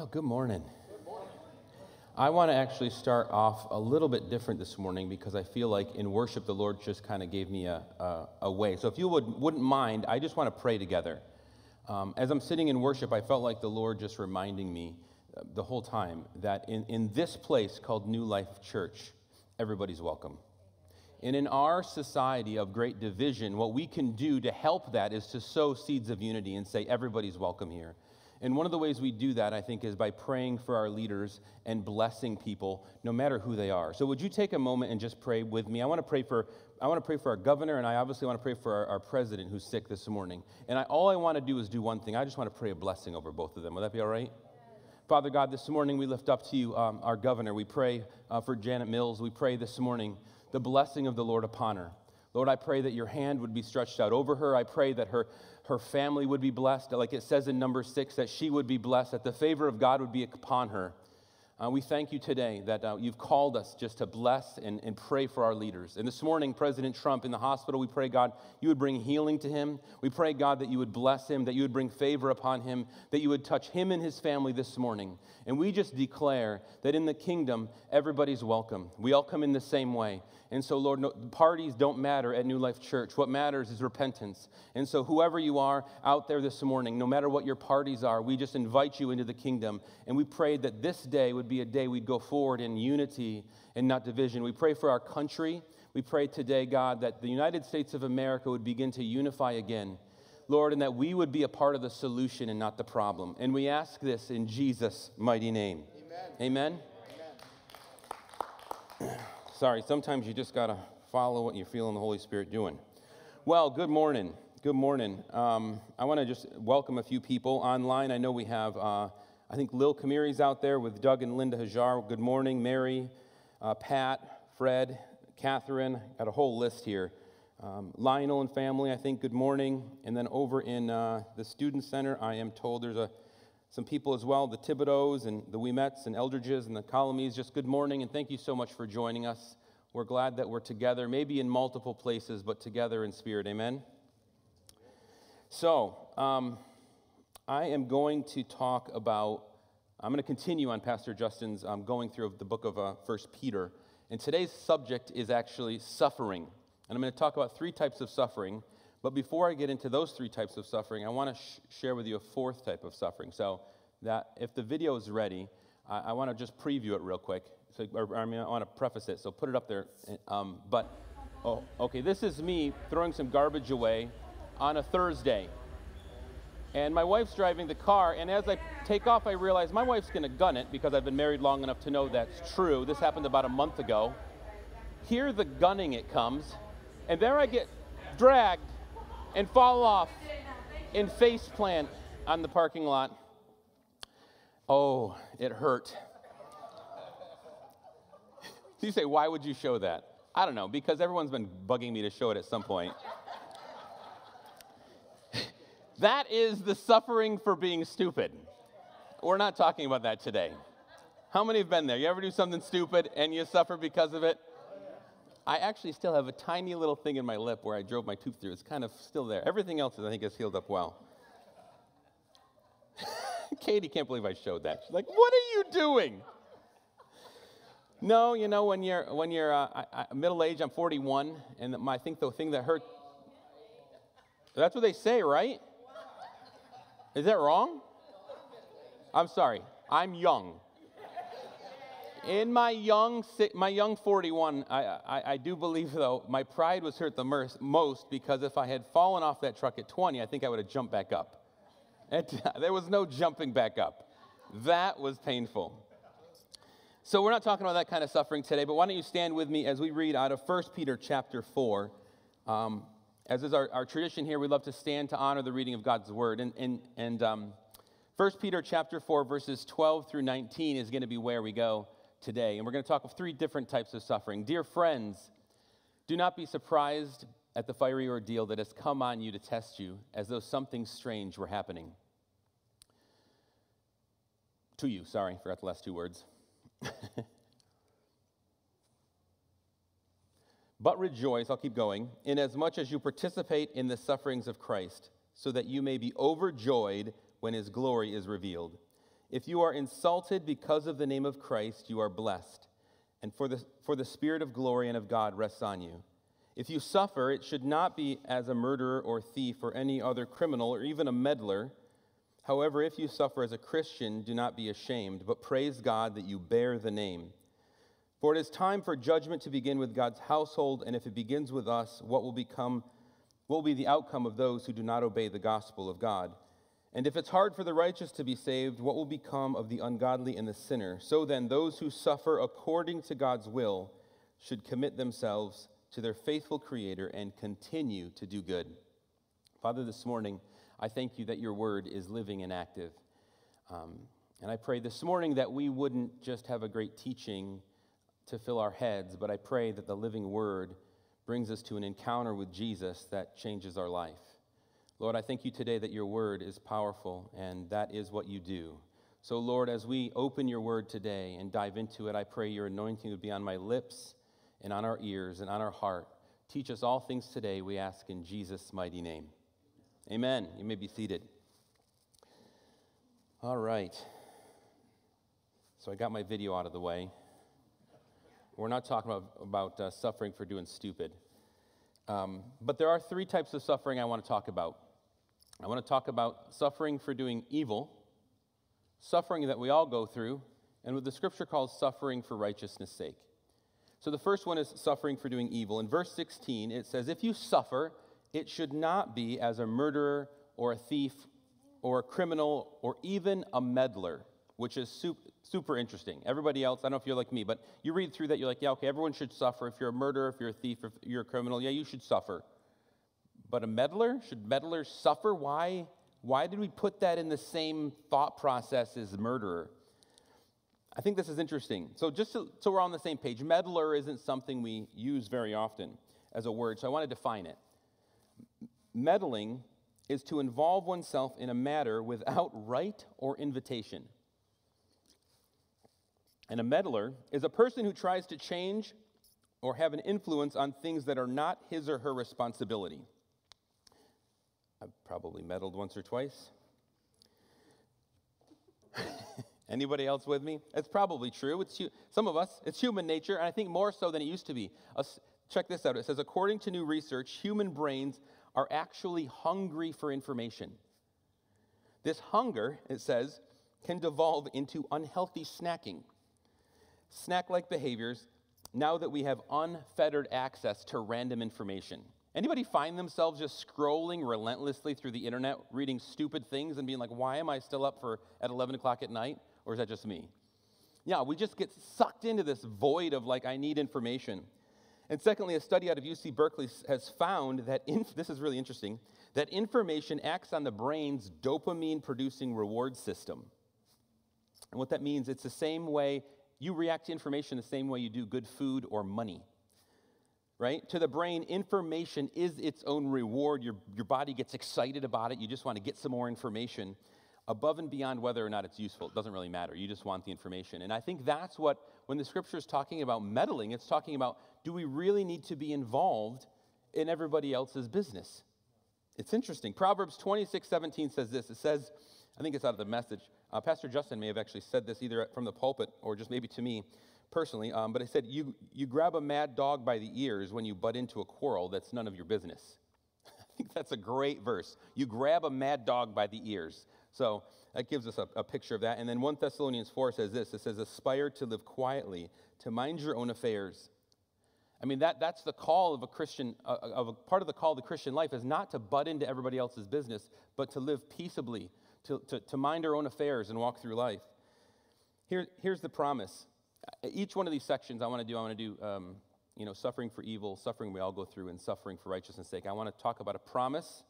Well, good morning. I want to actually start off a little bit different this morning because I feel like in worship the Lord just kind of gave me a, a, a, way. So if you would, wouldn't mind, I just want to pray together. Um, as I'm sitting in worship, I felt like the Lord just reminding me uh, the whole time that in, in this place called New Life Church, everybody's welcome. And in our society of great division, what we can do to help that is to sow seeds of unity and say, everybody's welcome here. And one of the ways we do that, I think, is by praying for our leaders and blessing people, no matter who they are. So, would you take a moment and just pray with me? I want to pray for, I want to pray for our governor, and I obviously want to pray for our, our president who's sick this morning. And I, all I want to do is do one thing. I just want to pray a blessing over both of them. Will that be all right? Father God, this morning we lift up to you um, our governor. We pray uh, for Janet Mills. We pray this morning the blessing of the Lord upon her. Lord, I pray that your hand would be stretched out over her. I pray that her, her family would be blessed, like it says in number six, that she would be blessed, that the favor of God would be upon her. Uh, we thank you today that uh, you've called us just to bless and, and pray for our leaders. And this morning, President Trump in the hospital, we pray, God, you would bring healing to him. We pray, God, that you would bless him, that you would bring favor upon him, that you would touch him and his family this morning. And we just declare that in the kingdom, everybody's welcome. We all come in the same way. And so, Lord, no, parties don't matter at New Life Church. What matters is repentance. And so, whoever you are out there this morning, no matter what your parties are, we just invite you into the kingdom. And we pray that this day would be a day we'd go forward in unity and not division. We pray for our country. We pray today, God, that the United States of America would begin to unify again. Lord, and that we would be a part of the solution and not the problem. And we ask this in Jesus' mighty name. Amen. Amen. Sorry, sometimes you just got to follow what you're feeling the Holy Spirit doing. Well, good morning. Good morning. Um, I want to just welcome a few people online. I know we have, uh, I think Lil Kamiri's out there with Doug and Linda Hajar. Good morning, Mary, uh, Pat, Fred, Catherine. Got a whole list here. Um, Lionel and family, I think, good morning. And then over in uh, the Student Center, I am told there's a some people as well, the Thibodeaux and the Ouimets and Eldridges and the Colomies, just good morning and thank you so much for joining us. We're glad that we're together, maybe in multiple places, but together in spirit. Amen? So, um, I am going to talk about, I'm going to continue on Pastor Justin's um, going through the book of uh, 1 Peter. And today's subject is actually suffering. And I'm going to talk about three types of suffering. But before I get into those three types of suffering, I want to sh- share with you a fourth type of suffering. So, that if the video is ready, I, I want to just preview it real quick. So, or, I mean, I want to preface it, so put it up there. Um, but, oh, okay, this is me throwing some garbage away on a Thursday. And my wife's driving the car, and as I take off, I realize my wife's going to gun it because I've been married long enough to know that's true. This happened about a month ago. Here, the gunning it comes, and there I get dragged and fall off and face plant on the parking lot. Oh, it hurt. you say, why would you show that? I don't know, because everyone's been bugging me to show it at some point. That is the suffering for being stupid. We're not talking about that today. How many have been there? You ever do something stupid and you suffer because of it? I actually still have a tiny little thing in my lip where I drove my tooth through. It's kind of still there. Everything else, I think, has healed up well. Katie can't believe I showed that. She's like, "What are you doing?" No, you know, when you're when you're uh, middle age, I'm 41, and my, I think the thing that hurt. That's what they say, right? Is that wrong? I'm sorry. I'm young in my young, my young 41, I, I, I, do believe, though, my pride was hurt the most because if I had fallen off that truck at 20, I think I would have jumped back up. And there was no jumping back up. That was painful. So we're not talking about that kind of suffering today, but why don't you stand with me as we read out of 1 Peter chapter 4. Um, as is our, our, tradition here, we love to stand to honor the reading of God's word. And, and, and um, 1 Peter chapter 4, verses 12 through 19 is going to be where we go today. And we're going to talk of three different types of suffering. Dear friends, do not be surprised at the fiery ordeal that has come on you to test you as though something strange were happening. To you, sorry, forgot the last two words. but rejoice, I'll keep going, inasmuch as you participate in the sufferings of Christ, so that you may be overjoyed when his glory is revealed. If you are insulted because of the name of Christ, you are blessed, and for the, for the Spirit of glory and of God rests on you. If you suffer, it should not be as a murderer or thief or any other criminal or even a meddler. However, if you suffer as a Christian, do not be ashamed, but praise God that you bear the name. For it is time for judgment to begin with God's household, and if it begins with us, what will become what will be the outcome of those who do not obey the gospel of God? And if it's hard for the righteous to be saved, what will become of the ungodly and the sinner? So then, those who suffer according to God's will should commit themselves to their faithful Creator and continue to do good. Father, this morning, I thank you that your word is living and active. Um, and I pray this morning that we wouldn't just have a great teaching to fill our heads, but I pray that the living word brings us to an encounter with Jesus that changes our life. Lord, I thank you today that your word is powerful, and that is what you do. So, Lord, as we open your word today and dive into it, I pray your anointing would be on my lips and on our ears and on our heart. Teach us all things today, we ask in Jesus' mighty name. Amen. You may be seated. All right. So, I got my video out of the way. We're not talking about, about uh, suffering for doing stupid. Um, but there are three types of suffering I want to talk about. I want to talk about suffering for doing evil, suffering that we all go through, and what the scripture calls suffering for righteousness' sake. So the first one is suffering for doing evil. In verse 16, it says, If you suffer, it should not be as a murderer or a thief or a criminal or even a meddler, which is super interesting. Everybody else, I don't know if you're like me, but you read through that, you're like, yeah, okay, everyone should suffer. If you're a murderer, if you're a thief, if you're a criminal, yeah, you should suffer. But a meddler? Should meddlers suffer? Why, why did we put that in the same thought process as murderer? I think this is interesting. So, just so, so we're on the same page, meddler isn't something we use very often as a word, so I want to define it. Meddling is to involve oneself in a matter without right or invitation. And a meddler is a person who tries to change or have an influence on things that are not his or her responsibility. I've probably meddled once or twice. Anybody else with me? It's probably true. It's some of us. It's human nature, and I think more so than it used to be. check this out. It says, according to new research, human brains are actually hungry for information. This hunger, it says, can devolve into unhealthy snacking. Snack like behaviors now that we have unfettered access to random information. Anybody find themselves just scrolling relentlessly through the internet, reading stupid things and being like, why am I still up for at 11 o'clock at night? Or is that just me? Yeah, we just get sucked into this void of like, I need information. And secondly, a study out of UC Berkeley has found that, inf- this is really interesting, that information acts on the brain's dopamine producing reward system. And what that means, it's the same way you react to information the same way you do good food or money right? To the brain, information is its own reward. Your, your body gets excited about it. You just want to get some more information above and beyond whether or not it's useful. It doesn't really matter. You just want the information. And I think that's what, when the scripture is talking about meddling, it's talking about do we really need to be involved in everybody else's business? It's interesting. Proverbs 26 17 says this. It says, I think it's out of the message. Uh, Pastor Justin may have actually said this either from the pulpit or just maybe to me personally, um, but I said, you, you grab a mad dog by the ears when you butt into a quarrel that's none of your business. I think that's a great verse. You grab a mad dog by the ears. So that gives us a, a picture of that. And then 1 Thessalonians 4 says this it says, Aspire to live quietly, to mind your own affairs. I mean, that, that's the call of a Christian, uh, of a part of the call of the Christian life is not to butt into everybody else's business, but to live peaceably, to, to, to mind our own affairs and walk through life. Here, here's the promise each one of these sections I want to do, I want to do, um, you know, suffering for evil, suffering we all go through, and suffering for righteousness' sake. I want to talk about a promise,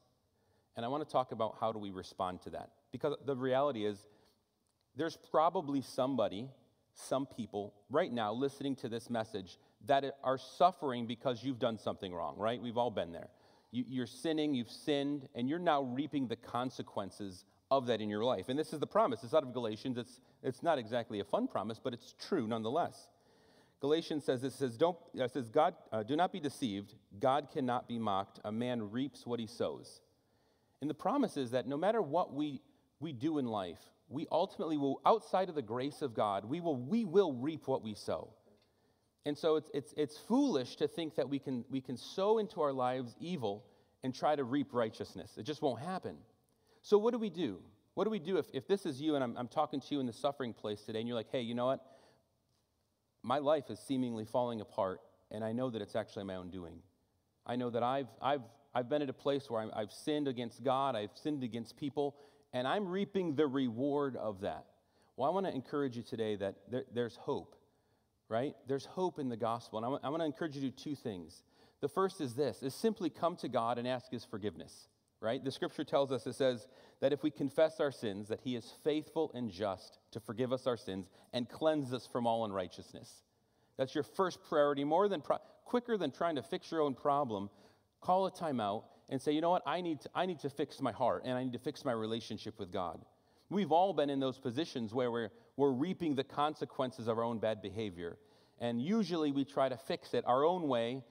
and I want to talk about how do we respond to that. Because the reality is, there's probably somebody, some people right now listening to this message that are suffering because you've done something wrong, right? We've all been there. You, are sinning, you've sinned, and you're now reaping the consequences of that in your life. And this is the promise. It's out of Galatians. It's, it's not exactly a fun promise, but it's true nonetheless. Galatians says this says, Don't, uh, says God, uh, do not be deceived. God cannot be mocked. A man reaps what he sows. And the promise is that no matter what we, we do in life, we ultimately will, outside of the grace of God, we will, we will reap what we sow. And so it's, it's, it's foolish to think that we can, we can sow into our lives evil and try to reap righteousness. It just won't happen. So, what do we do? What do we do if, if this is you and I'm, I'm talking to you in the suffering place today and you're like, hey, you know what? My life is seemingly falling apart and I know that it's actually my own doing. I know that I've, I've, I've been at a place where i have sinned against God, I've sinned against people, and I'm reaping the reward of that. Well, I want to encourage you today that there, there's hope, right? There's hope in the gospel. And I want, I want to encourage you to do two things. The first is this, is simply come to God and ask his forgiveness, right? The scripture tells us, it says that if we confess our sins, that he is faithful and just to forgive us our sins and cleanse us from all unrighteousness. That's your first priority, more than pro- quicker than trying to fix your own problem. Call a timeout and say, you know what, I need, to, I need to fix my heart and I need to fix my relationship with God. We've all been in those positions where we're, we're reaping the consequences of our own bad behavior. And usually we try to fix it our own way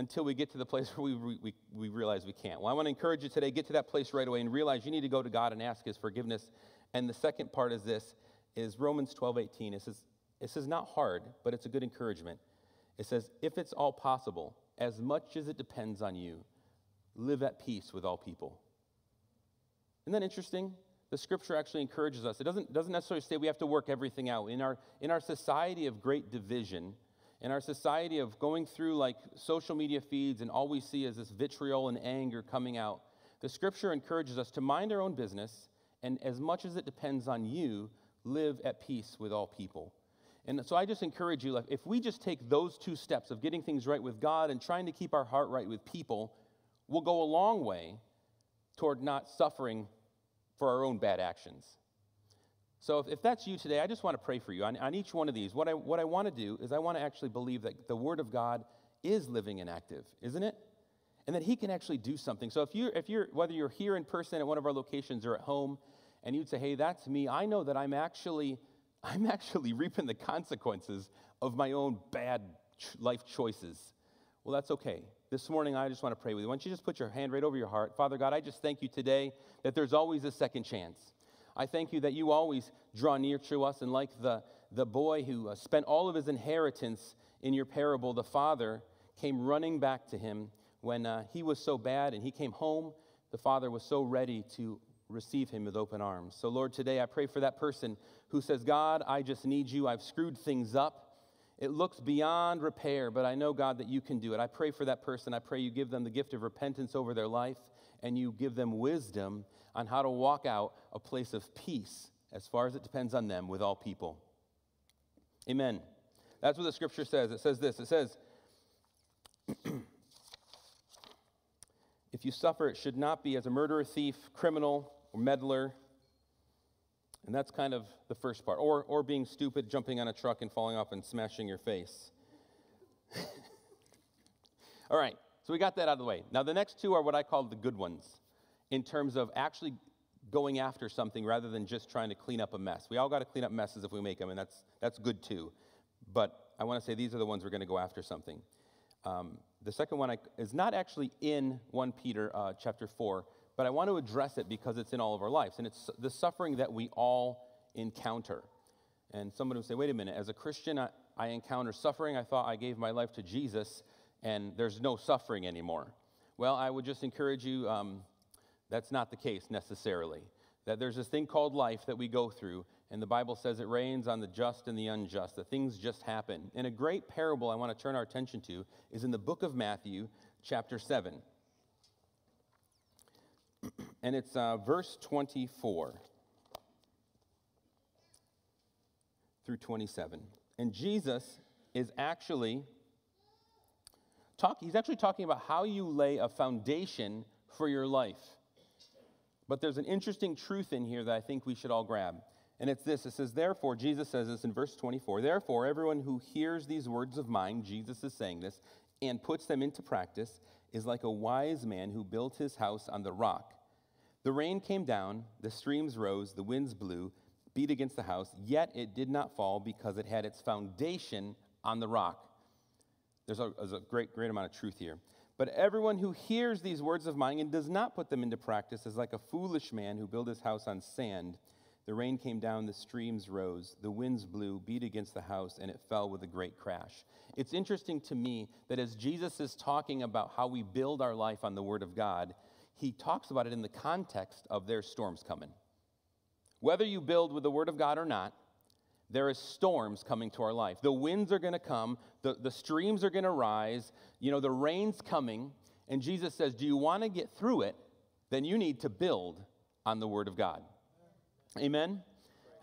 until we get to the place where we, we, we realize we can't. Well, I want to encourage you today, get to that place right away and realize you need to go to God and ask His forgiveness. And the second part is this, is Romans 12, 18. It says, it says not hard, but it's a good encouragement. It says, if it's all possible, as much as it depends on you, live at peace with all people. Isn't that interesting? The scripture actually encourages us. It doesn't, doesn't necessarily say we have to work everything out. In our, in our society of great division, in our society of going through like social media feeds and all we see is this vitriol and anger coming out, the scripture encourages us to mind our own business and as much as it depends on you, live at peace with all people. And so I just encourage you, like, if we just take those two steps of getting things right with God and trying to keep our heart right with people, we'll go a long way toward not suffering for our own bad actions. So if, if that's you today, I just want to pray for you on, on each one of these. What I, what I want to do is I want to actually believe that the Word of God is living and active, isn't it? And that He can actually do something. So if you're, if you're, whether you're here in person at one of our locations or at home, and you'd say, hey, that's me, I know that I'm actually, I'm actually reaping the consequences of my own bad life choices. Well, that's okay. This morning, I just want to pray with you. Why don't you just put your hand right over your heart? Father God, I just thank you today that there's always a second chance. I thank you that you always draw near to us. And like the, the boy who uh, spent all of his inheritance in your parable, the father came running back to him when uh, he was so bad and he came home. The father was so ready to receive him with open arms. So, Lord, today I pray for that person who says, God, I just need you. I've screwed things up. It looks beyond repair, but I know, God, that you can do it. I pray for that person. I pray you give them the gift of repentance over their life and you give them wisdom on how to walk out a place of peace as far as it depends on them with all people. Amen. That's what the scripture says. It says this it says, if you suffer, it should not be as a murderer, thief, criminal, or meddler and that's kind of the first part. Or, or being stupid, jumping on a truck and falling off and smashing your face. All right, so we got that out of the way. Now, the next two are what I call the good ones in terms of actually going after something rather than just trying to clean up a mess. We all got to clean up messes if we make them, and that's, that's good too. But I want to say these are the ones we're going to go after something. Um, the second one I, is not actually in 1 Peter uh, chapter 4, but I want to address it because it's in all of our lives. And it's the suffering that we all encounter. And somebody would say, wait a minute, as a Christian, I, I encounter suffering. I thought I gave my life to Jesus and there's no suffering anymore. Well, I would just encourage you um, that's not the case necessarily. That there's this thing called life that we go through, and the Bible says it rains on the just and the unjust, that things just happen. And a great parable I want to turn our attention to is in the book of Matthew, chapter 7 and it's uh, verse 24 through 27. And Jesus is actually talk, he's actually talking about how you lay a foundation for your life. But there's an interesting truth in here that I think we should all grab. And it's this it says, Therefore, Jesus says this in verse 24, Therefore, everyone who hears these words of mine, Jesus is saying this, and puts them into practice is like a wise man who built his house on the rock. The rain came down, the streams rose, the winds blew, beat against the house, yet it did not fall because it had its foundation on the rock. There's a, there's a great, great amount of truth here. But everyone who hears these words of mine and does not put them into practice is like a foolish man who built his house on sand. The rain came down, the streams rose, the winds blew, beat against the house, and it fell with a great crash. It's interesting to me that as Jesus is talking about how we build our life on the Word of God, he talks about it in the context of there's storms coming. Whether you build with the Word of God or not, there is storms coming to our life. The winds are going to come, the, the streams are going to rise, you know, the rain's coming. And Jesus says, Do you want to get through it? Then you need to build on the Word of God. Amen?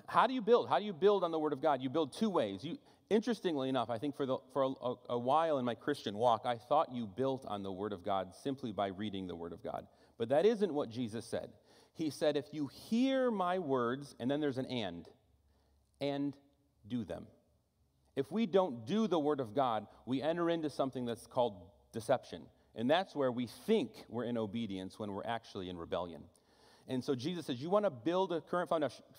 How do you build? How do you build on the Word of God? You build two ways. You, interestingly enough, I think for, the, for a, a while in my Christian walk, I thought you built on the Word of God simply by reading the Word of God. But that isn't what Jesus said. He said, If you hear my words, and then there's an and, and do them. If we don't do the Word of God, we enter into something that's called deception. And that's where we think we're in obedience when we're actually in rebellion. And so Jesus says, You want to build a current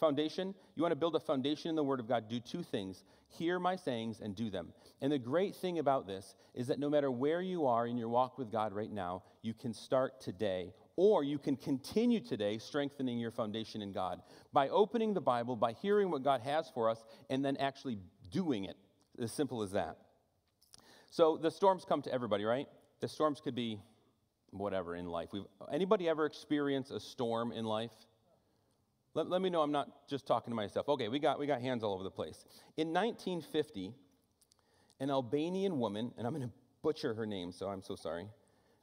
foundation? You want to build a foundation in the Word of God? Do two things hear my sayings and do them. And the great thing about this is that no matter where you are in your walk with God right now, you can start today, or you can continue today strengthening your foundation in God by opening the Bible, by hearing what God has for us, and then actually doing it. As simple as that. So the storms come to everybody, right? The storms could be whatever in life. We've, anybody ever experienced a storm in life? Let, let me know I'm not just talking to myself. Okay, we got, we got hands all over the place. In 1950, an Albanian woman, and I'm going to butcher her name, so I'm so sorry,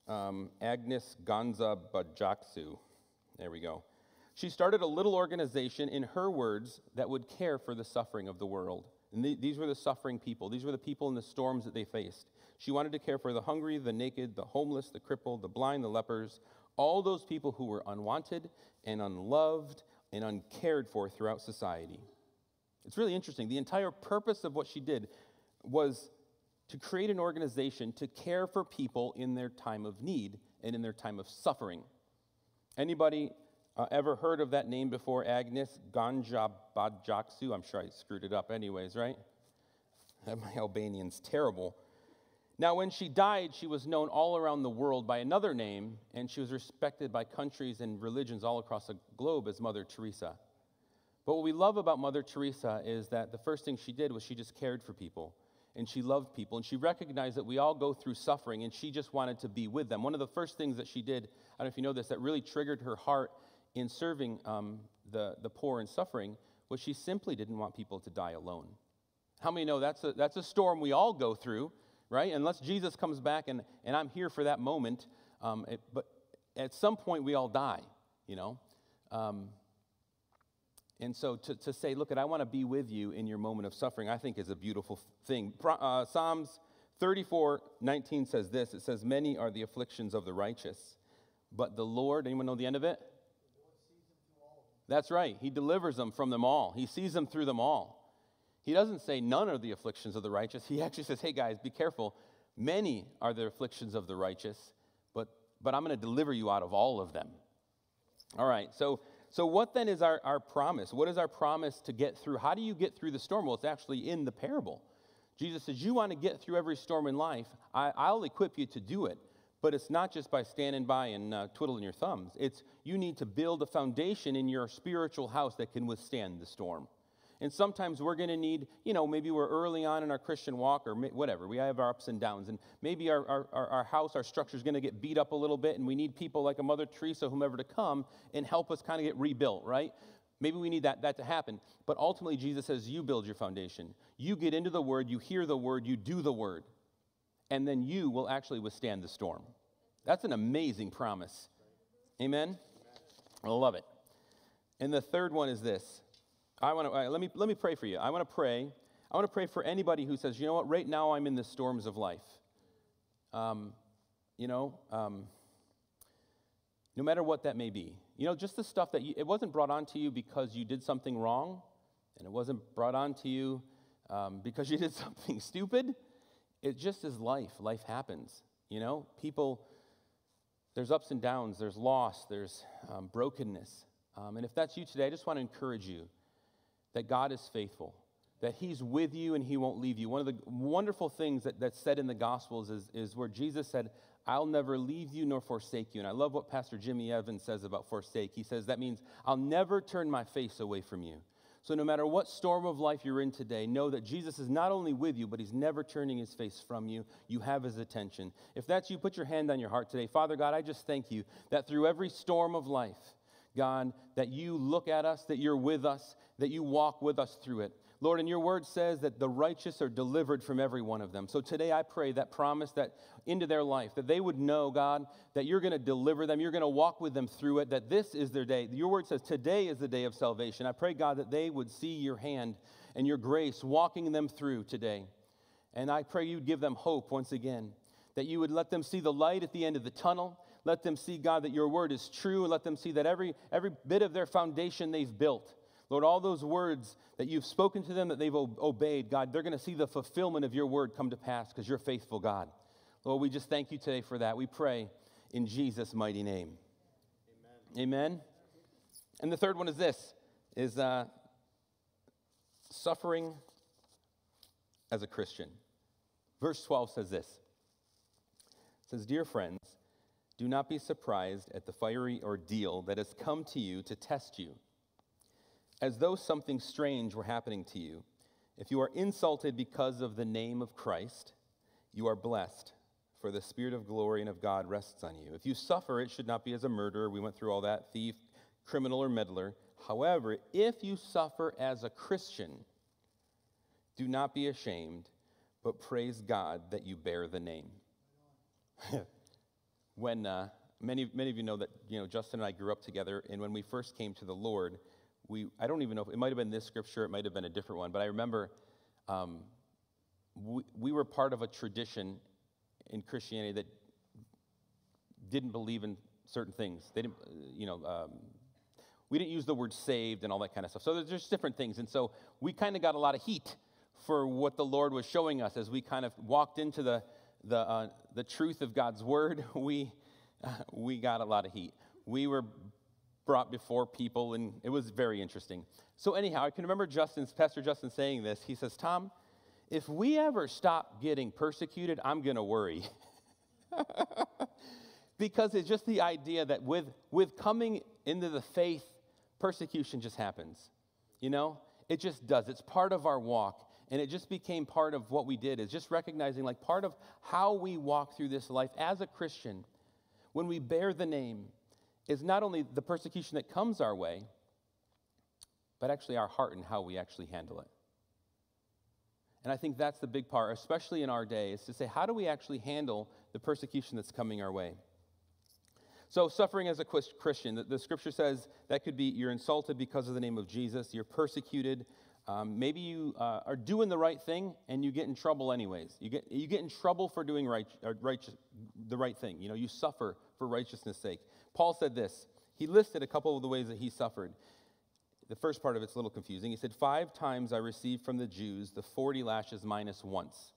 um, Agnes Gonza Bajaksu. There we go. She started a little organization, in her words, that would care for the suffering of the world. And th- these were the suffering people. These were the people in the storms that they faced. She wanted to care for the hungry, the naked, the homeless, the crippled, the blind, the lepers, all those people who were unwanted and unloved and uncared for throughout society. It's really interesting. The entire purpose of what she did was to create an organization to care for people in their time of need and in their time of suffering. Anybody uh, ever heard of that name before? Agnes Ganjabajaksu? I'm sure I screwed it up anyways, right? My Albanian's terrible. Now, when she died, she was known all around the world by another name, and she was respected by countries and religions all across the globe as Mother Teresa. But what we love about Mother Teresa is that the first thing she did was she just cared for people, and she loved people, and she recognized that we all go through suffering, and she just wanted to be with them. One of the first things that she did, I don't know if you know this, that really triggered her heart in serving um, the, the poor and suffering was she simply didn't want people to die alone. How many know that's a, that's a storm we all go through? right? Unless Jesus comes back and, and I'm here for that moment. Um, it, but at some point, we all die, you know? Um, and so to, to say, look, I want to be with you in your moment of suffering, I think is a beautiful thing. Uh, Psalms 34 19 says this it says, Many are the afflictions of the righteous, but the Lord, anyone know the end of it? That's right. He delivers them from them all. He sees them through them all. He doesn't say none are the afflictions of the righteous. He actually says, hey guys, be careful. Many are the afflictions of the righteous, but, but I'm going to deliver you out of all of them. All right, so, so what then is our, our promise? What is our promise to get through? How do you get through the storm? Well, it's actually in the parable. Jesus says, You want to get through every storm in life, I, I'll equip you to do it. But it's not just by standing by and uh, twiddling your thumbs. It's you need to build a foundation in your spiritual house that can withstand the storm. And sometimes we're going to need, you know, maybe we're early on in our Christian walk or whatever. We have our ups and downs. And maybe our, our, our house, our structure is going to get beat up a little bit. And we need people like a Mother Teresa, whomever, to come and help us kind of get rebuilt, right? Maybe we need that, that to happen. But ultimately, Jesus says, you build your foundation. You get into the Word, you hear the Word, you do the Word. And then you will actually withstand the storm. That's an amazing promise. Amen? I love it. And the third one is this I want to, let, me, let me pray for you. I want to pray. I want to pray for anybody who says, you know what, right now I'm in the storms of life. Um, you know, um, no matter what that may be. You know, just the stuff that you, it wasn't brought on to you because you did something wrong, and it wasn't brought on to you um, because you did something stupid. It just is life. Life happens. You know, people, there's ups and downs, there's loss, there's um, brokenness. Um, and if that's you today, I just want to encourage you that God is faithful, that He's with you and He won't leave you. One of the wonderful things that, that's said in the Gospels is, is where Jesus said, I'll never leave you nor forsake you. And I love what Pastor Jimmy Evans says about forsake. He says that means I'll never turn my face away from you. So, no matter what storm of life you're in today, know that Jesus is not only with you, but he's never turning his face from you. You have his attention. If that's you, put your hand on your heart today. Father God, I just thank you that through every storm of life, God, that you look at us, that you're with us, that you walk with us through it. Lord, and your word says that the righteous are delivered from every one of them. So today I pray that promise that into their life, that they would know, God, that you're going to deliver them, you're going to walk with them through it, that this is their day. Your word says today is the day of salvation. I pray, God, that they would see your hand and your grace walking them through today. And I pray you'd give them hope once again, that you would let them see the light at the end of the tunnel. Let them see, God, that your word is true, and let them see that every, every bit of their foundation they've built Lord, all those words that you've spoken to them that they've obeyed, God, they're going to see the fulfillment of your word come to pass because you're faithful, God. Lord, we just thank you today for that. We pray in Jesus' mighty name. Amen. Amen. And the third one is this is uh, suffering as a Christian. Verse 12 says this. It says, Dear friends, do not be surprised at the fiery ordeal that has come to you to test you as though something strange were happening to you. If you are insulted because of the name of Christ, you are blessed, for the Spirit of glory and of God rests on you. If you suffer, it should not be as a murderer. We went through all that thief, criminal, or meddler. However, if you suffer as a Christian, do not be ashamed, but praise God that you bear the name. when uh, many, many of you know that you know Justin and I grew up together, and when we first came to the Lord, we, I don't even know, if, it might have been this scripture, it might have been a different one, but I remember um, we, we were part of a tradition in Christianity that didn't believe in certain things. They didn't, uh, you know, um, we didn't use the word saved and all that kind of stuff. So there's just different things. And so we kind of got a lot of heat for what the Lord was showing us as we kind of walked into the, the, uh, the truth of God's word. We, we got a lot of heat. We were brought before people, and it was very interesting. So, anyhow, I can remember Justin's, Pastor Justin saying this. He says, Tom, if we ever stop getting persecuted, I'm going to worry. because it's just the idea that with, with coming into the faith, persecution just happens. You know, it just does. It's part of our walk. And it just became part of what we did, is just recognizing like part of how we walk through this life as a Christian, when we bear the name, is not only the persecution that comes our way, but actually our heart and how we actually handle it. And I think that's the big part, especially in our day, is to say, how do we actually handle the persecution that's coming our way? So, suffering as a Christian, the, the scripture says that could be you're insulted because of the name of Jesus, you're persecuted. Um, maybe you uh, are doing the right thing and you get in trouble anyways. You get, you get in trouble for doing right, uh, right, the right thing. You know, you suffer for righteousness' sake. Paul said this. He listed a couple of the ways that he suffered. The first part of it's a little confusing. He said, Five times I received from the Jews the 40 lashes minus once.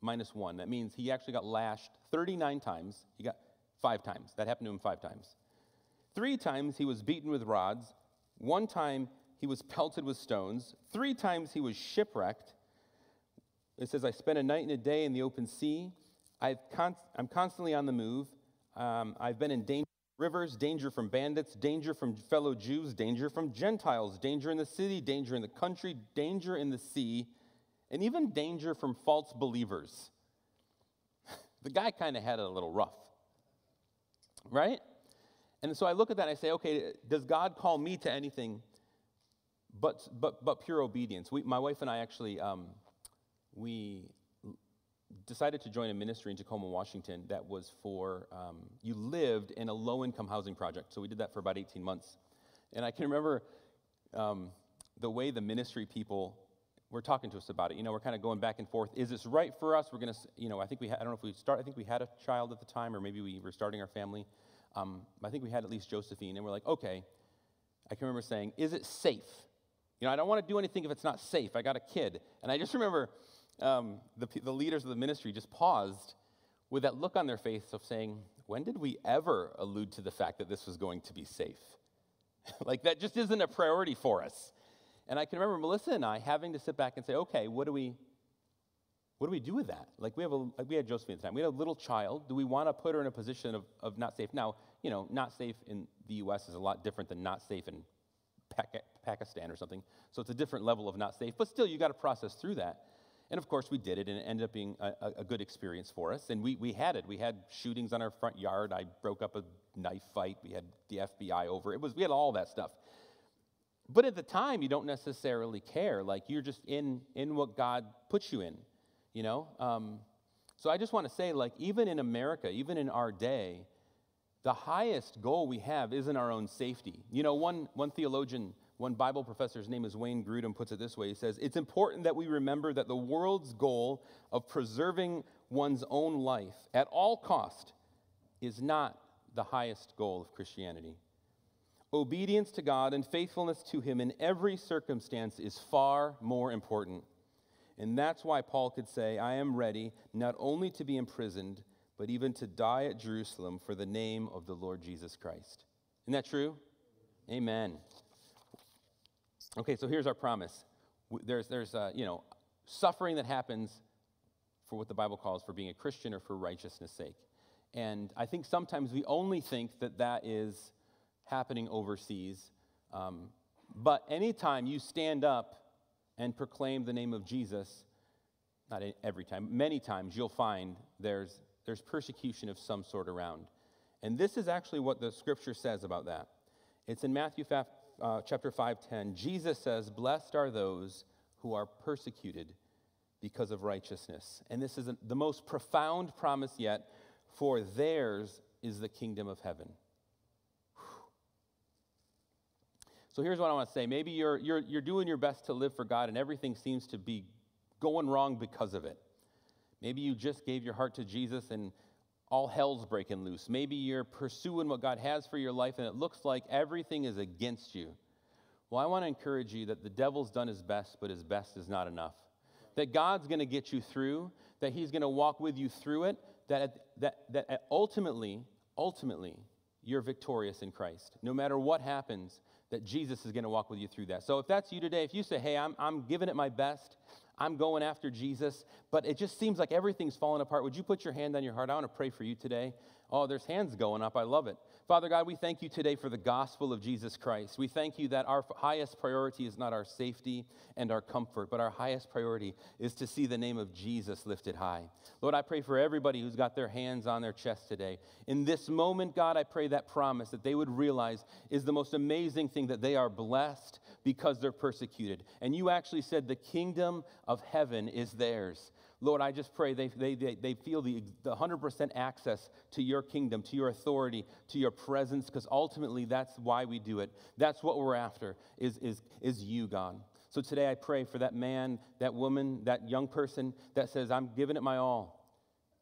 Minus one. That means he actually got lashed 39 times. He got five times. That happened to him five times. Three times he was beaten with rods. One time he was pelted with stones. Three times he was shipwrecked. It says, I spent a night and a day in the open sea. i am constantly on the move. Um, I've been in danger rivers, danger from bandits, danger from fellow Jews, danger from Gentiles, danger in the city, danger in the country, danger in the sea, and even danger from false believers. the guy kind of had it a little rough, right? And so I look at that and I say, okay, does God call me to anything but, but, but pure obedience? We, my wife and I actually, um, we decided to join a ministry in Tacoma, Washington that was for, um, you lived in a low income housing project. So we did that for about 18 months. And I can remember um, the way the ministry people were talking to us about it. You know, we're kind of going back and forth. Is this right for us? We're going to, you know, I think we had, I don't know if we start, I think we had a child at the time, or maybe we were starting our family. Um, I think we had at least Josephine, and we're like, okay. I can remember saying, is it safe? You know, I don't want to do anything if it's not safe. I got a kid. And I just remember um, the, the leaders of the ministry just paused with that look on their face of saying, When did we ever allude to the fact that this was going to be safe? like, that just isn't a priority for us. And I can remember Melissa and I having to sit back and say, Okay, what do we. what do we do with that? Like we have a, like we had Josephine at the time. We had a little child. Do we want to put her in a position of, of not safe? Now, you know, not safe in the U.S. is a lot different than not safe in Pakistan or something. So it's a different level of not safe. But still, you got to process through that. And of course, we did it, and it ended up being a, a, good experience for us. And we, we had it. We had shootings on our front yard. I broke up a knife fight. We had the FBI over. It was we had all that stuff. But at the time, you don't necessarily care. Like you're just in in what God puts you in you know? Um, so I just want to say, like, even in America, even in our day, the highest goal we have isn't our own safety. You know, one, one theologian, one Bible professor's name is Wayne Grudem, puts it this way He says, It's important that we remember that the world's goal of preserving one's own life at all cost is not the highest goal of Christianity. Obedience to God and faithfulness to Him in every circumstance is far more important. And that's why Paul could say, I am ready not only to be imprisoned, but even to die at Jerusalem for the name of the Lord Jesus Christ. Isn't that true? Amen. Okay, so here's our promise. There's, there's uh, you know, suffering that happens for what the Bible calls for being a Christian or for righteousness' sake. And I think sometimes we only think that that is happening overseas. Um, but anytime you stand up and proclaim the name of Jesus, not every time, many times you'll find there's, there's persecution of some sort around. And this is actually what the scripture says about that. It's in Matthew 5, uh, chapter 5:10. Jesus says, "Blessed are those who are persecuted because of righteousness." And this is the most profound promise yet, for theirs is the kingdom of heaven. So here's what I want to say. Maybe you're, you're, you're doing your best to live for God and everything seems to be going wrong because of it. Maybe you just gave your heart to Jesus and all hell's breaking loose. Maybe you're pursuing what God has for your life and it looks like everything is against you. Well, I want to encourage you that the devil's done his best, but his best is not enough. That God's going to get you through, that he's going to walk with you through it, that, that, that ultimately, ultimately, you're victorious in Christ. No matter what happens, that Jesus is going to walk with you through that. So if that's you today, if you say, hey, I'm, I'm giving it my best, I'm going after Jesus, but it just seems like everything's falling apart, would you put your hand on your heart? I want to pray for you today. Oh, there's hands going up. I love it. Father God, we thank you today for the gospel of Jesus Christ. We thank you that our highest priority is not our safety and our comfort, but our highest priority is to see the name of Jesus lifted high. Lord, I pray for everybody who's got their hands on their chest today. In this moment, God, I pray that promise that they would realize is the most amazing thing that they are blessed because they're persecuted. And you actually said the kingdom of heaven is theirs. Lord, I just pray they, they, they, they feel the, the 100% access to your kingdom, to your authority, to your presence, because ultimately that's why we do it. That's what we're after, is, is, is you, God. So today I pray for that man, that woman, that young person that says, I'm giving it my all.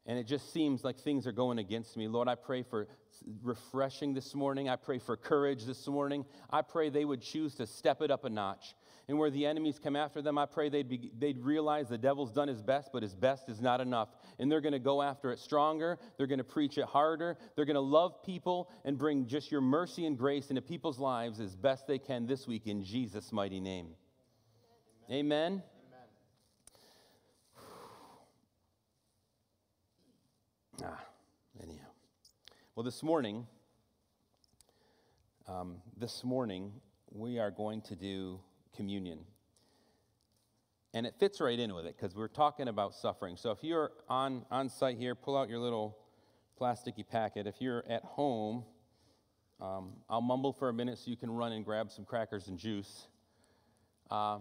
And it just seems like things are going against me. Lord, I pray for refreshing this morning. I pray for courage this morning. I pray they would choose to step it up a notch and where the enemies come after them, I pray they'd, be, they'd realize the devil's done his best, but his best is not enough. And they're going to go after it stronger. They're going to preach it harder. They're going to love people and bring just your mercy and grace into people's lives as best they can this week in Jesus' mighty name. Amen. Amen. Ah, anyhow. Well, this morning, um, this morning, we are going to do communion. And it fits right in with it because we're talking about suffering. So if you're on, on site here, pull out your little plasticky packet. If you're at home, um, I'll mumble for a minute so you can run and grab some crackers and juice. Uh,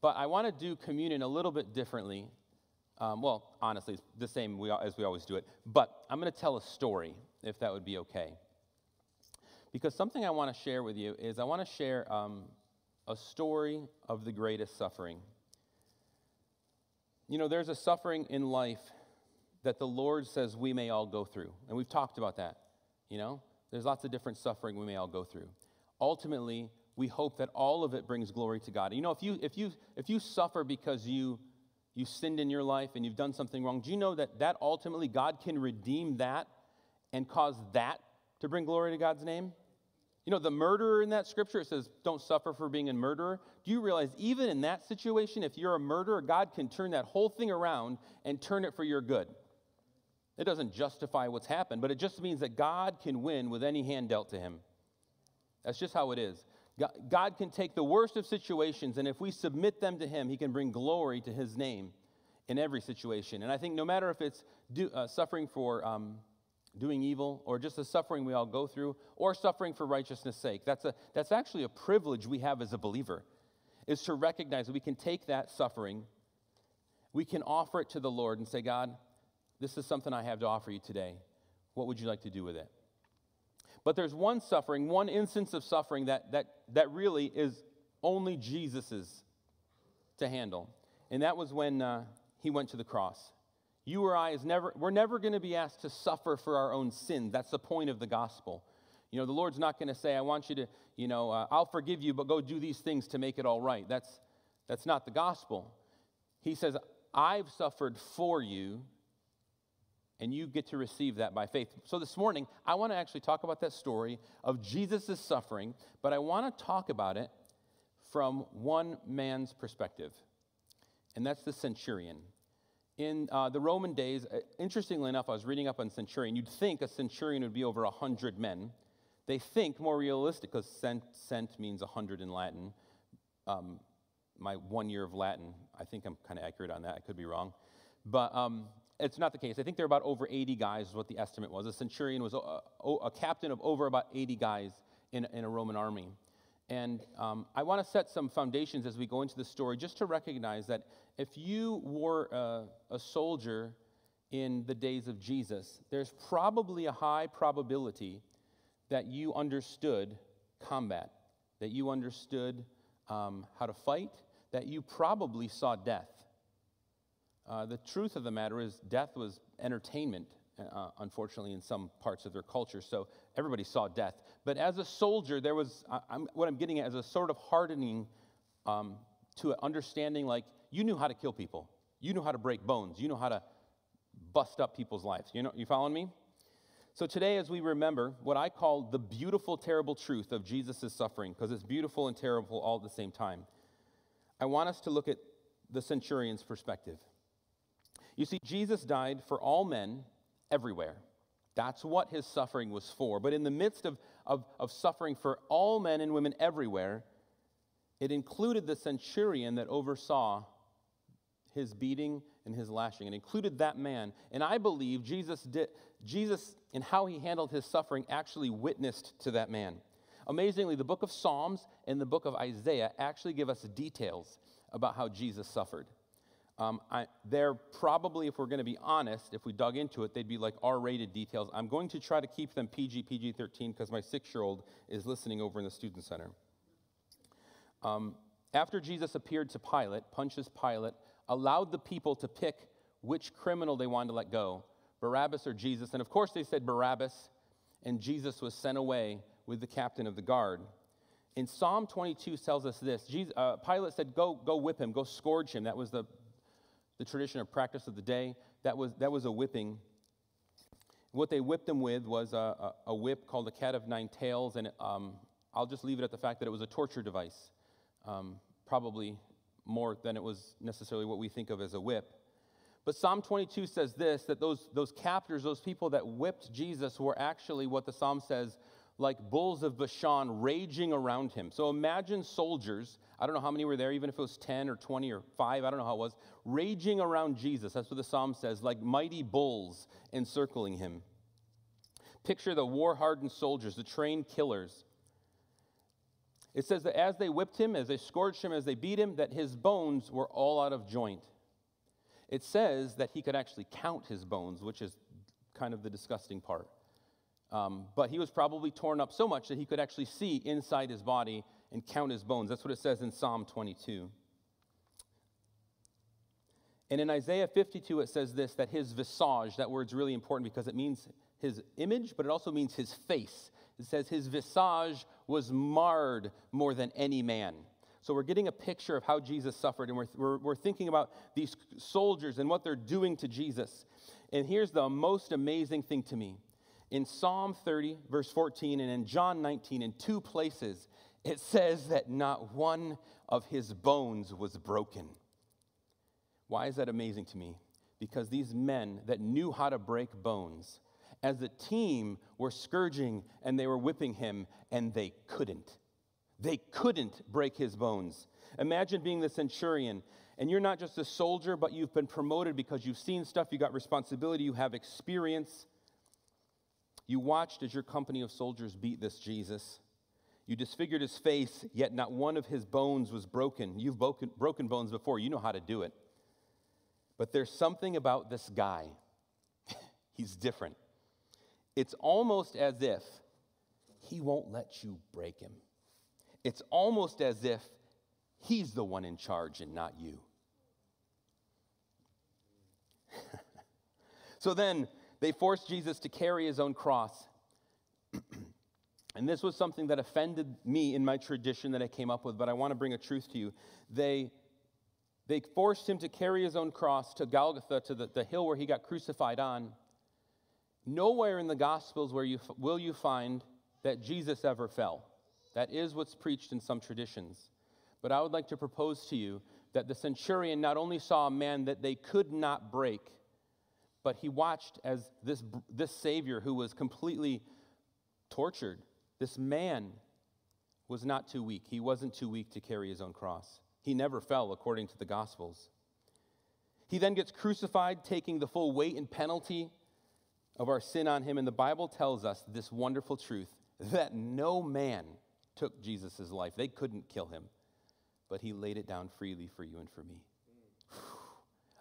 but I want to do communion a little bit differently. Um, well, honestly, it's the same we, as we always do it. But I'm going to tell a story, if that would be okay. Because something I want to share with you is I want to share um, a story of the greatest suffering. You know, there's a suffering in life that the Lord says we may all go through. And we've talked about that. You know, there's lots of different suffering we may all go through. Ultimately, we hope that all of it brings glory to God. You know, if you if you if you suffer because you you sinned in your life and you've done something wrong, do you know that that ultimately God can redeem that and cause that to bring glory to God's name? You know, the murderer in that scripture, it says, don't suffer for being a murderer. Do you realize, even in that situation, if you're a murderer, God can turn that whole thing around and turn it for your good? It doesn't justify what's happened, but it just means that God can win with any hand dealt to him. That's just how it is. God can take the worst of situations, and if we submit them to Him, He can bring glory to His name in every situation. And I think no matter if it's do, uh, suffering for um, doing evil, or just the suffering we all go through, or suffering for righteousness' sake, that's, a, that's actually a privilege we have as a believer, is to recognize we can take that suffering, we can offer it to the Lord and say, God, this is something I have to offer you today. What would you like to do with it? But there's one suffering, one instance of suffering that, that, that really is only Jesus's to handle. And that was when uh, he went to the cross. You or I is never, we're never going to be asked to suffer for our own sins. That's the point of the gospel. You know, the Lord's not going to say, I want you to, you know, uh, I'll forgive you, but go do these things to make it all right. That's, that's not the gospel. He says, I've suffered for you and you get to receive that by faith. So this morning, I want to actually talk about that story of Jesus' suffering, but I want to talk about it from one man's perspective, and that's the centurion. In uh, the Roman days, uh, interestingly enough, I was reading up on centurion. You'd think a centurion would be over 100 men. They think more realistic, because cent, cent means 100 in Latin. Um, my one year of Latin, I think I'm kind of accurate on that. I could be wrong. But um, it's not the case. I think there are about over 80 guys, is what the estimate was. A centurion was a, a captain of over about 80 guys in, in a Roman army. And um, I want to set some foundations as we go into the story just to recognize that if you were a, a soldier in the days of Jesus, there's probably a high probability that you understood combat, that you understood um, how to fight, that you probably saw death. Uh, the truth of the matter is, death was entertainment, uh, unfortunately, in some parts of their culture. So everybody saw death. But as a soldier, there was, I'm, what I'm getting at is a sort of hardening um, to understanding like you knew how to kill people, you knew how to break bones, you know how to bust up people's lives. You know, you following me? So today, as we remember what I call the beautiful, terrible truth of Jesus' suffering, because it's beautiful and terrible all at the same time, I want us to look at the centurion's perspective. You see, Jesus died for all men everywhere. That's what his suffering was for. But in the midst of, of, of suffering for all men and women everywhere, it included the centurion that oversaw his beating and his lashing. It included that man. And I believe Jesus did Jesus in how he handled his suffering actually witnessed to that man. Amazingly, the book of Psalms and the book of Isaiah actually give us details about how Jesus suffered. Um, I, they're probably, if we're going to be honest, if we dug into it, they'd be like R rated details. I'm going to try to keep them PG, PG 13 because my six year old is listening over in the student center. Um, after Jesus appeared to Pilate, Pontius Pilate allowed the people to pick which criminal they wanted to let go Barabbas or Jesus. And of course, they said Barabbas, and Jesus was sent away with the captain of the guard. In Psalm 22 tells us this Jesus, uh, Pilate said, go, go whip him, go scourge him. That was the the tradition or practice of the day. That was, that was a whipping. What they whipped them with was a, a, a whip called a cat of nine tails, and um, I'll just leave it at the fact that it was a torture device, um, probably more than it was necessarily what we think of as a whip. But Psalm 22 says this that those, those captors, those people that whipped Jesus, were actually what the psalm says like bulls of Bashan raging around him. So imagine soldiers, I don't know how many were there, even if it was 10 or 20 or 5, I don't know how it was, raging around Jesus. That's what the psalm says, like mighty bulls encircling him. Picture the war hardened soldiers, the trained killers. It says that as they whipped him, as they scourged him, as they beat him, that his bones were all out of joint. It says that he could actually count his bones, which is kind of the disgusting part. Um, but he was probably torn up so much that he could actually see inside his body and count his bones. That's what it says in Psalm 22. And in Isaiah 52, it says this that his visage, that word's really important because it means his image, but it also means his face. It says his visage was marred more than any man. So we're getting a picture of how Jesus suffered, and we're, we're, we're thinking about these soldiers and what they're doing to Jesus. And here's the most amazing thing to me in Psalm 30, verse 14, and in John 19, in two places, it says that not one of his bones was broken. Why is that amazing to me? Because these men that knew how to break bones, as a team, were scourging and they were whipping him, and they couldn't. They couldn't break his bones. Imagine being the centurion, and you're not just a soldier, but you've been promoted because you've seen stuff, you got responsibility, you have experience. You watched as your company of soldiers beat this Jesus. You disfigured his face, yet not one of his bones was broken. You've broken, broken bones before, you know how to do it. But there's something about this guy. He's different. It's almost as if he won't let you break him. It's almost as if he's the one in charge and not you. so then they forced Jesus to carry his own cross. and this was something that offended me in my tradition that I came up with, but I want to bring a truth to you. They, they forced him to carry his own cross to Golgotha, to the, the hill where he got crucified on. Nowhere in the Gospels where you, will you find that Jesus ever fell. That is what's preached in some traditions. But I would like to propose to you that the centurion not only saw a man that they could not break, but he watched as this, this Savior who was completely tortured, this man was not too weak. He wasn't too weak to carry his own cross. He never fell, according to the Gospels. He then gets crucified, taking the full weight and penalty of our sin on him. And the Bible tells us this wonderful truth that no man took Jesus' life. They couldn't kill him, but he laid it down freely for you and for me.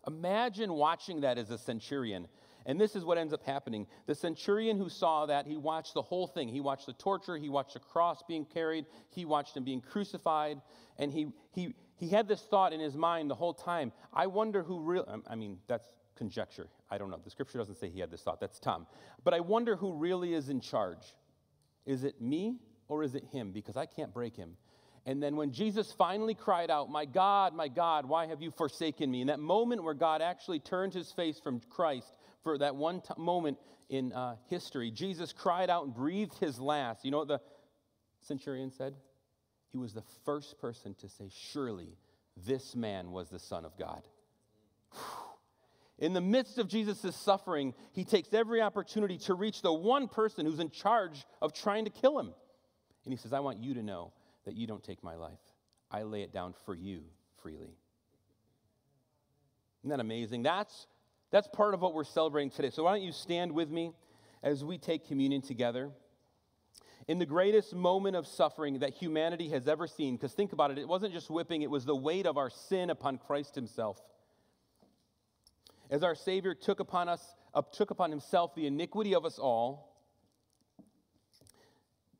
Imagine watching that as a centurion. And this is what ends up happening. The centurion who saw that, he watched the whole thing. He watched the torture, he watched the cross being carried, he watched him being crucified, and he, he, he had this thought in his mind the whole time I wonder who really, I mean, that's conjecture. I don't know. The scripture doesn't say he had this thought. That's Tom. But I wonder who really is in charge. Is it me or is it him? Because I can't break him. And then when Jesus finally cried out, My God, my God, why have you forsaken me? In that moment where God actually turned his face from Christ for that one t- moment in uh, history, Jesus cried out and breathed his last. You know what the centurion said? He was the first person to say, Surely this man was the Son of God. In the midst of Jesus' suffering, he takes every opportunity to reach the one person who's in charge of trying to kill him. And he says, I want you to know that you don't take my life. I lay it down for you freely. Isn't that amazing? That's, that's part of what we're celebrating today. So why don't you stand with me as we take communion together? In the greatest moment of suffering that humanity has ever seen, because think about it, it wasn't just whipping, it was the weight of our sin upon Christ himself. As our Savior took upon us, took upon himself the iniquity of us all,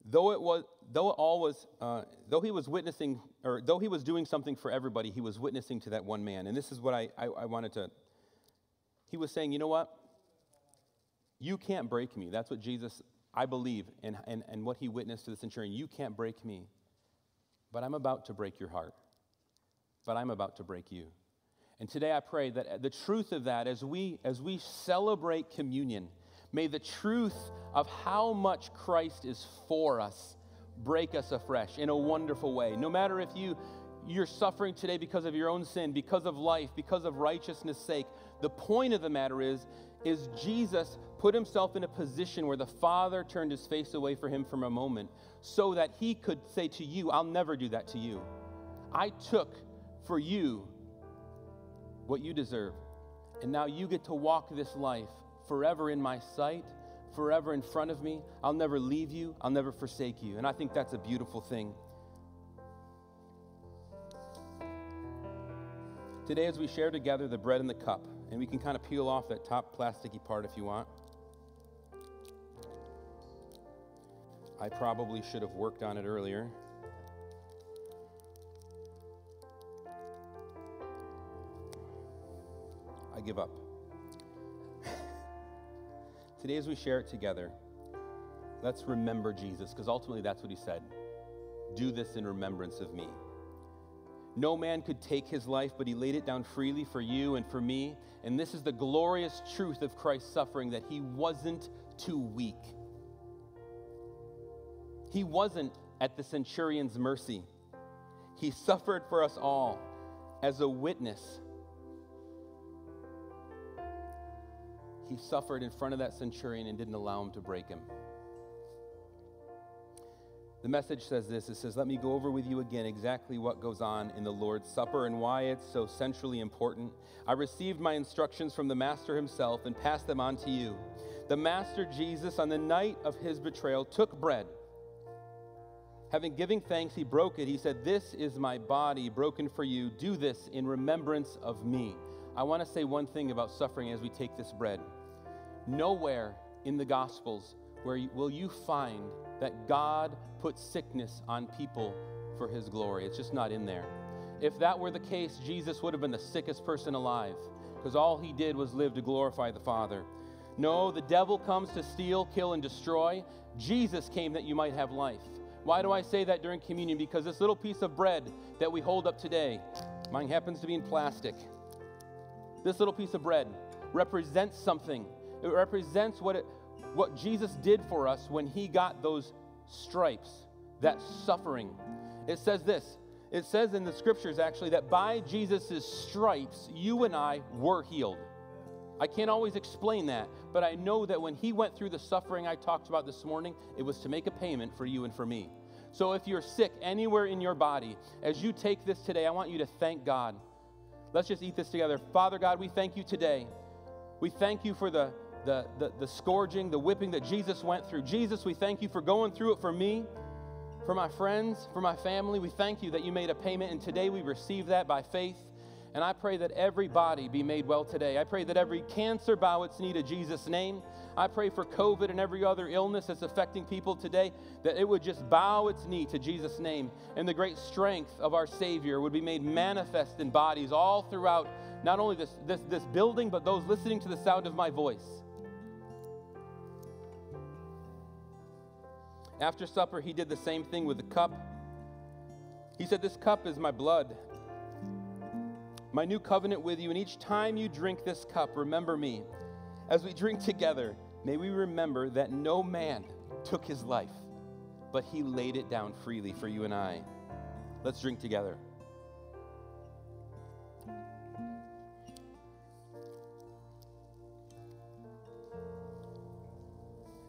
though it was though it all was uh, though he was witnessing or though he was doing something for everybody he was witnessing to that one man. And this is what I, I, I wanted to he was saying you know what? You can't break me. That's what jesus i believe and, and, and what he witnessed to the centurion. You can't break me but i'm about to break your heart. But i'm about to break you. And today i pray that the truth of that as we as we celebrate communion May the truth of how much Christ is for us break us afresh in a wonderful way. No matter if you you're suffering today because of your own sin, because of life, because of righteousness' sake, the point of the matter is is Jesus put himself in a position where the Father turned his face away for him for a moment so that he could say to you, I'll never do that to you. I took for you what you deserve. And now you get to walk this life forever in my sight, forever in front of me. I'll never leave you, I'll never forsake you. And I think that's a beautiful thing. Today, as we share together the bread and the cup, and we can kind of peel off that top plasticky part if you want. I probably should have worked on it earlier. I give up. Today, as we share it together, let's remember Jesus, because ultimately that's what he said. Do this in remembrance of me. No man could take his life, but he laid it down freely for you and for me. And this is the glorious truth of Christ's suffering that he wasn't too weak He wasn't at the centurion's mercy. He suffered for us all as a witness. He suffered in front of that centurion and didn't allow him to break him. The message says this it says, Let me go over with you again exactly what goes on in the Lord's Supper and why it's so centrally important. I received my instructions from the Master himself and passed them on to you. The Master Jesus, on the night of his betrayal, took bread. Having given thanks, he broke it. He said, This is my body broken for you. Do this in remembrance of me. I want to say one thing about suffering as we take this bread. Nowhere in the Gospels where you, will you find that God put sickness on people for his glory. It's just not in there. If that were the case, Jesus would have been the sickest person alive because all he did was live to glorify the Father. No, the devil comes to steal, kill, and destroy. Jesus came that you might have life. Why do I say that during communion? Because this little piece of bread that we hold up today, mine happens to be in plastic. This little piece of bread represents something. It represents what it, what Jesus did for us when he got those stripes, that suffering. It says this it says in the scriptures actually that by Jesus' stripes, you and I were healed. I can't always explain that, but I know that when he went through the suffering I talked about this morning, it was to make a payment for you and for me. So if you're sick anywhere in your body, as you take this today, I want you to thank God. Let's just eat this together. Father God, we thank you today. We thank you for the the, the, the scourging, the whipping that Jesus went through. Jesus, we thank you for going through it for me, for my friends, for my family. We thank you that you made a payment, and today we receive that by faith. And I pray that every body be made well today. I pray that every cancer bow its knee to Jesus' name. I pray for COVID and every other illness that's affecting people today, that it would just bow its knee to Jesus' name. And the great strength of our Savior would be made manifest in bodies all throughout not only this, this, this building, but those listening to the sound of my voice. After supper, he did the same thing with the cup. He said, This cup is my blood, my new covenant with you. And each time you drink this cup, remember me. As we drink together, may we remember that no man took his life, but he laid it down freely for you and I. Let's drink together.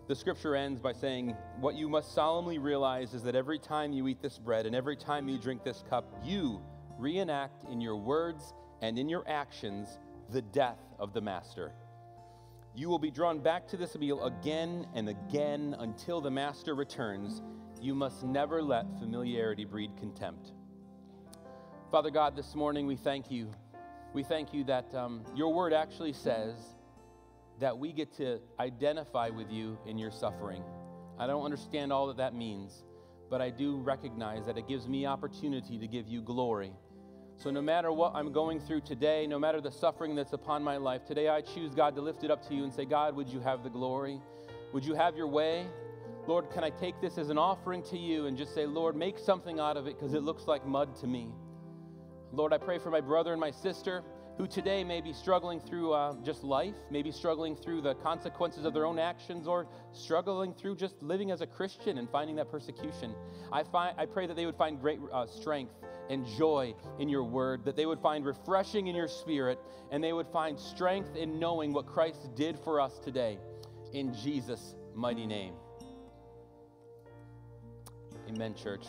The scripture ends by saying, What you must solemnly realize is that every time you eat this bread and every time you drink this cup, you reenact in your words and in your actions the death of the Master. You will be drawn back to this meal again and again until the Master returns. You must never let familiarity breed contempt. Father God, this morning we thank you. We thank you that um, your word actually says that we get to identify with you in your suffering. I don't understand all that that means, but I do recognize that it gives me opportunity to give you glory. So, no matter what I'm going through today, no matter the suffering that's upon my life, today I choose, God, to lift it up to you and say, God, would you have the glory? Would you have your way? Lord, can I take this as an offering to you and just say, Lord, make something out of it because it looks like mud to me? Lord, I pray for my brother and my sister who today may be struggling through uh, just life, maybe struggling through the consequences of their own actions, or struggling through just living as a Christian and finding that persecution. I, find, I pray that they would find great uh, strength and joy in your word, that they would find refreshing in your spirit, and they would find strength in knowing what Christ did for us today. In Jesus' mighty name. Amen, church.